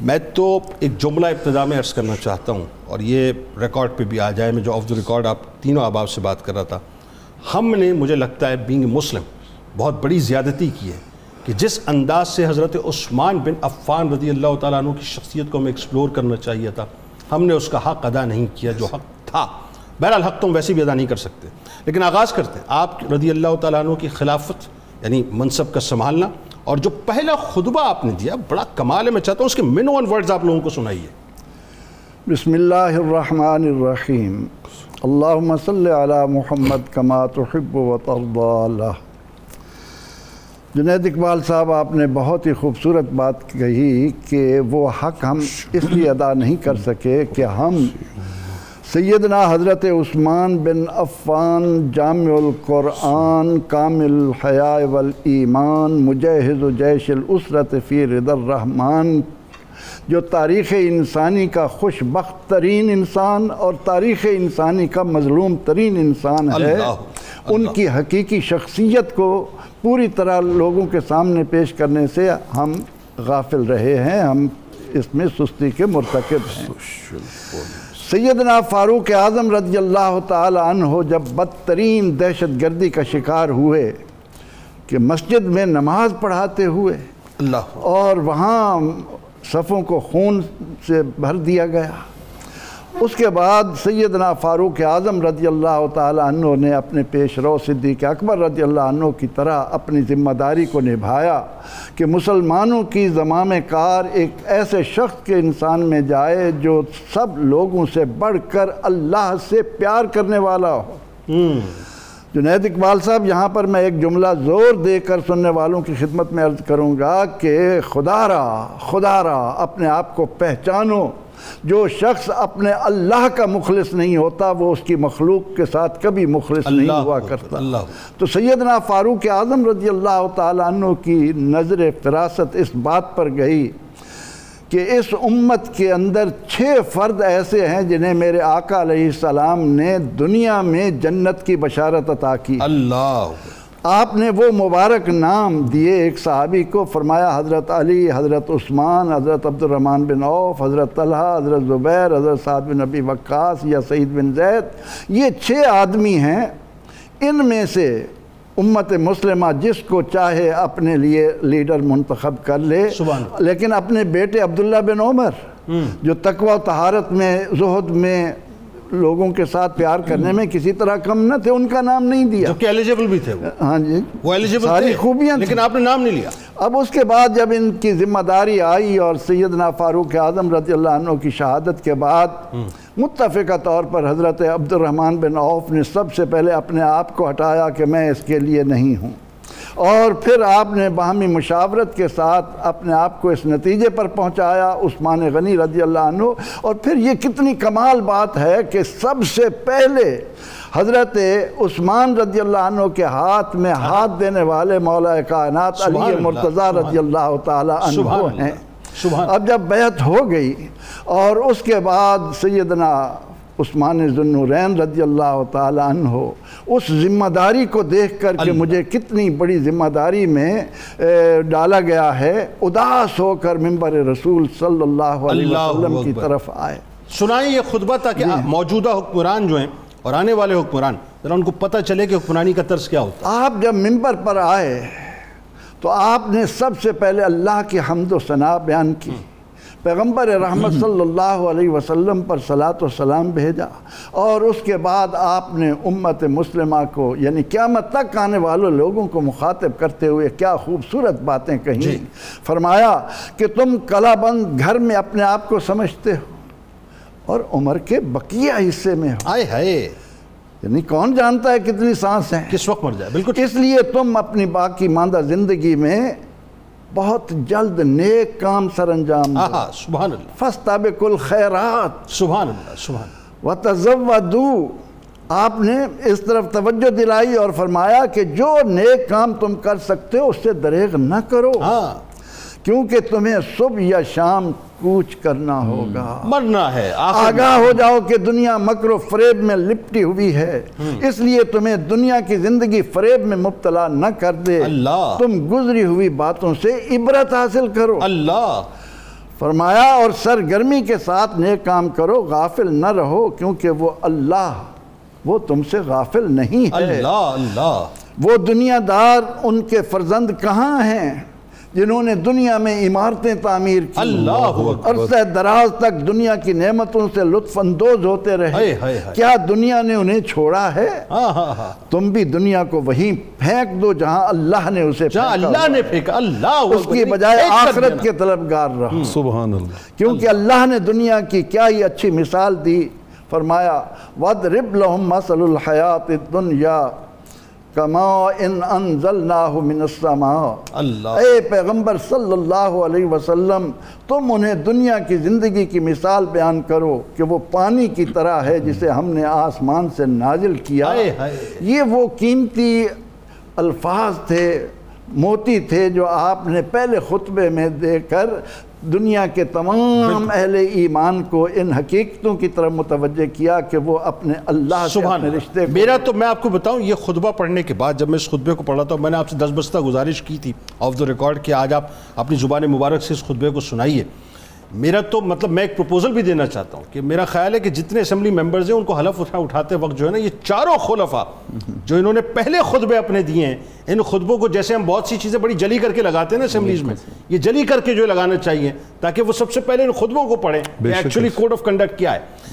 میں تو ایک جملہ ابتدا میں عرض کرنا چاہتا ہوں اور یہ ریکارڈ پہ بھی آ جائے، میں جو آف دا ریکارڈ آپ تینوں احباب سے بات کر رہا تھا۔ ہم نے، مجھے لگتا ہے بینگ مسلم بہت بڑی زیادتی کی ہے کہ جس انداز سے حضرت عثمان بن عفان رضی اللہ تعالیٰ عنہ کی شخصیت کو ہمیں ایکسپلور کرنا چاہیے تھا، ہم نے اس کا حق ادا نہیں کیا جو حق تھا۔ بہرحال حق تو ہم ویسے بھی ادا نہیں کر سکتے۔ لیکن آغاز کرتے ہیں، آپ رضی اللہ تعالیٰ عنہ کی خلافت یعنی منصب کا سنبھالنا اور جو پہلا خطبہ آپ نے دیا، بڑا کمال ہے، میں چاہتا ہوں اس کے من ون ورڈز آپ لوگوں کو سنائیے۔ بسم اللہ الرحمن الرحیم۔ اللہم صلی علی محمد کما تحب و ترضا اللہ۔ جنید اقبال صاحب، آپ نے بہت ہی خوبصورت بات کہی کہ وہ حق ہم اس لیے ادا نہیں کر سکے کہ ہم سیدنا حضرت عثمان بن عفان جامع القرآن کامل حیاء والایمان مجہز و جیش الاسرت فی رد الرحمن جو تاریخ انسانی کا خوش بخت ترین انسان اور تاریخ انسانی کا مظلوم ترین انسان ہے۔ ان کی حقیقی شخصیت کو پوری طرح لوگوں کے سامنے پیش کرنے سے ہم غافل رہے ہیں۔ ہم اس میں سستی کے مرتکب ہیں۔ سیدنا فاروق اعظم رضی اللہ تعالی عنہ جب بدترین دہشت گردی کا شکار ہوئے کہ مسجد میں نماز پڑھاتے ہوئے اللہ اور وہاں صفوں کو خون سے بھر دیا گیا۔ اس کے بعد سیدنا فاروق اعظم رضی اللہ تعالی عنہ نے اپنے پیش رو صدیق اکبر رضی اللہ عنہ کی طرح اپنی ذمہ داری کو نبھایا کہ مسلمانوں کی زمام کار ایک ایسے شخص کے انسان میں جائے جو سب لوگوں سے بڑھ کر اللہ سے پیار کرنے والا ہو۔ جنید اقبال صاحب یہاں پر میں ایک جملہ زور دے کر سننے والوں کی خدمت میں عرض کروں گا کہ خدا را خدا را اپنے آپ کو پہچانو۔ جو شخص اپنے اللہ کا مخلص نہیں ہوتا وہ اس کی مخلوق کے ساتھ کبھی مخلص نہیں ہوا کرتا۔ تو سیدنا فاروق اعظم رضی اللہ تعالیٰ عنہ کی نظر فراست اس بات پر گئی کہ اس امت کے اندر چھ فرد ایسے ہیں جنہیں میرے آقا علیہ السلام نے دنیا میں جنت کی بشارت عطا کی۔ اللہ آپ نے وہ مبارک نام دیے ایک صحابی کو فرمایا حضرت علی حضرت عثمان حضرت عبد الرحمن بن عوف حضرت طلحہ حضرت زبیر حضرت سعد بن نبی وقاص یا سعید بن زید یہ چھ آدمی ہیں۔ ان میں سے امت مسلمہ جس کو چاہے اپنے لیے لیڈر منتخب کر لے۔ لیکن اپنے بیٹے عبداللہ بن عمر جو تقوی و طہارت میں زہد میں لوگوں کے ساتھ پیار کرنے میں کسی طرح کم نہ تھے ان کا نام نہیں دیا۔ جو کہ ایلیجیبل بھی تھے وہ۔ ہاں جی۔ وہ ایلیجیبل ساری خوبیاں لیکن آپ نے نام نہیں لیا۔ اب اس کے بعد جب ان کی ذمہ داری آئی اور سیدنا فاروق اعظم رضی اللہ عنہ کی شہادت کے بعد متفقہ طور پر حضرت عبد الرحمن بن عوف نے سب سے پہلے اپنے آپ کو ہٹایا کہ میں اس کے لیے نہیں ہوں۔ اور پھر آپ نے باہمی مشاورت کے ساتھ اپنے آپ کو اس نتیجے پر پہنچایا عثمان غنی رضی اللہ عنہ۔ اور پھر یہ کتنی کمال بات ہے کہ سب سے پہلے حضرت عثمان رضی اللہ عنہ کے ہاتھ میں ہاتھ دینے والے مولا کائنات علی مرتضی رضی اللہ تعالی عنہ ہیں۔ اب جب بیعت ہو گئی اور اس کے بعد سیدنا عثمان ذنورین رضی اللہ تعالی عنہ اس ذمہ داری کو دیکھ کر کہ مجھے کتنی بڑی ذمہ داری میں ڈالا گیا ہے اداس ہو کر ممبر رسول صلی اللہ علیہ وسلم کی طرف آئے۔ سنائیں یہ خطبہ تاکہ جی۔ موجودہ حکمران جو ہیں اور آنے والے حکمران ذرا ان کو پتہ چلے کہ حکمرانی کا طرز کیا ہوتا آپ جب ممبر پر آئے تو آپ نے سب سے پہلے اللہ کی حمد و ثناء بیان کی۔ پیغمبر رحمت صلی اللہ علیہ وسلم پر صلاة و سلام بھیجا اور اس کے بعد آپ نے امت مسلمہ کو یعنی قیامت تک آنے والوں لوگوں کو مخاطب کرتے ہوئے کیا خوبصورت باتیں کہیں۔ فرمایا کہ تم کلا بند گھر میں اپنے آپ کو سمجھتے ہو اور عمر کے بقیہ حصے میں ہو۔ آئے ہائے۔ یعنی کون جانتا ہے کتنی سانس ہیں؟ کس وقت مر جائے؟ بالکل۔ اس لیے تم اپنی باقی ماندہ زندگی میں بہت جلد نیک کام سر انجام آہا سبحان اللہ۔ فَاسْتَبِقُ الْخَيْرَاتِ سبحان اللہ سبحان وَتَزَوَّدُوا آپ نے اس طرف توجہ دلائی اور فرمایا کہ جو نیک کام تم کر سکتے ہو اس سے دریغ نہ کرو۔ ہاں۔ کیونکہ تمہیں صبح یا شام کوچ کرنا ہوگا۔ مرنا ہے آگاہ ہو جاؤ کہ دنیا مکر و فریب میں لپٹی ہوئی ہے۔ اس لیے تمہیں دنیا کی زندگی فریب میں مبتلا نہ کر دے۔ اللہ۔ تم گزری ہوئی باتوں سے عبرت حاصل کرو۔ اللہ۔ فرمایا اور سرگرمی کے ساتھ نیک کام کرو غافل نہ رہو کیونکہ وہ اللہ وہ تم سے غافل نہیں ہے۔ اللہ اللہ۔ وہ دنیا دار ان کے فرزند کہاں ہیں؟ جنہوں نے دنیا میں عمارتیں تعمیر کی اللہ اکبر۔ عرصہ دراز تک دنیا کی نعمتوں سے لطف اندوز ہوتے رہے۔ کیا دنیا نے انہیں چھوڑا ہے؟ ہاں ہاں ہاں۔ تم بھی دنیا کو وہیں پھینک دو جہاں اللہ نے اسے جہاں پھینکا اللہ نے پھینکا اللہ اس کی بجائے آخرت کے طلبگار رہو سبحان اللہ۔ کیونکہ اللہ نے دنیا کی کیا ہی اچھی مثال دی۔ فرمایا وَضْرِبْ لَهُمْ مَثَلُ الْحَيَاةِ الدُّنْيَا۔ كَمَا إِنْ أَنزَلْنَاهُ مِنَ السَّمَاءِ. اللہ. اے پیغمبر صلی اللہ علیہ وسلم تم انہیں دنیا کی زندگی کی مثال بیان کرو کہ وہ پانی کی طرح ہے جسے ہم نے آسمان سے نازل کیا۔ یہ وہ قیمتی الفاظ تھے موتی تھے جو آپ نے پہلے خطبے میں دے کر دنیا کے تمام اہل ایمان کو ان حقیقتوں کی طرف متوجہ کیا کہ وہ اپنے اللہ سے اپنے رشتے میرا تو میں آپ کو بتاؤں یہ خطبہ پڑھنے کے بعد جب میں اس خطبے کو پڑھا تھا میں نے آپ سے دس بستہ گزارش کی تھی۔ آف دا ریکارڈ کہ آج آپ اپنی زبان مبارک سے اس خطبے کو سنائیے۔ میرا تو مطلب میں ایک پروپوزل بھی دینا چاہتا ہوں کہ میرا خیال ہے کہ جتنے اسمبلی ممبرز ہیں ان کو حلف اٹھا اٹھاتے وقت جو ہے نا یہ چاروں خلفاء جو انہوں نے پہلے خطبے اپنے دیے ہیں ان خطبوں کو جیسے ہم بہت سی چیزیں بڑی جلی کر کے لگاتے ہیں نا اسمبلیز میں یہ جلی کر کے جو لگانا چاہیے تاکہ وہ سب سے پہلے ان خطبوں کو پڑھیں کہ ایکچولی کوڈ آف کنڈکٹ کیا ہے۔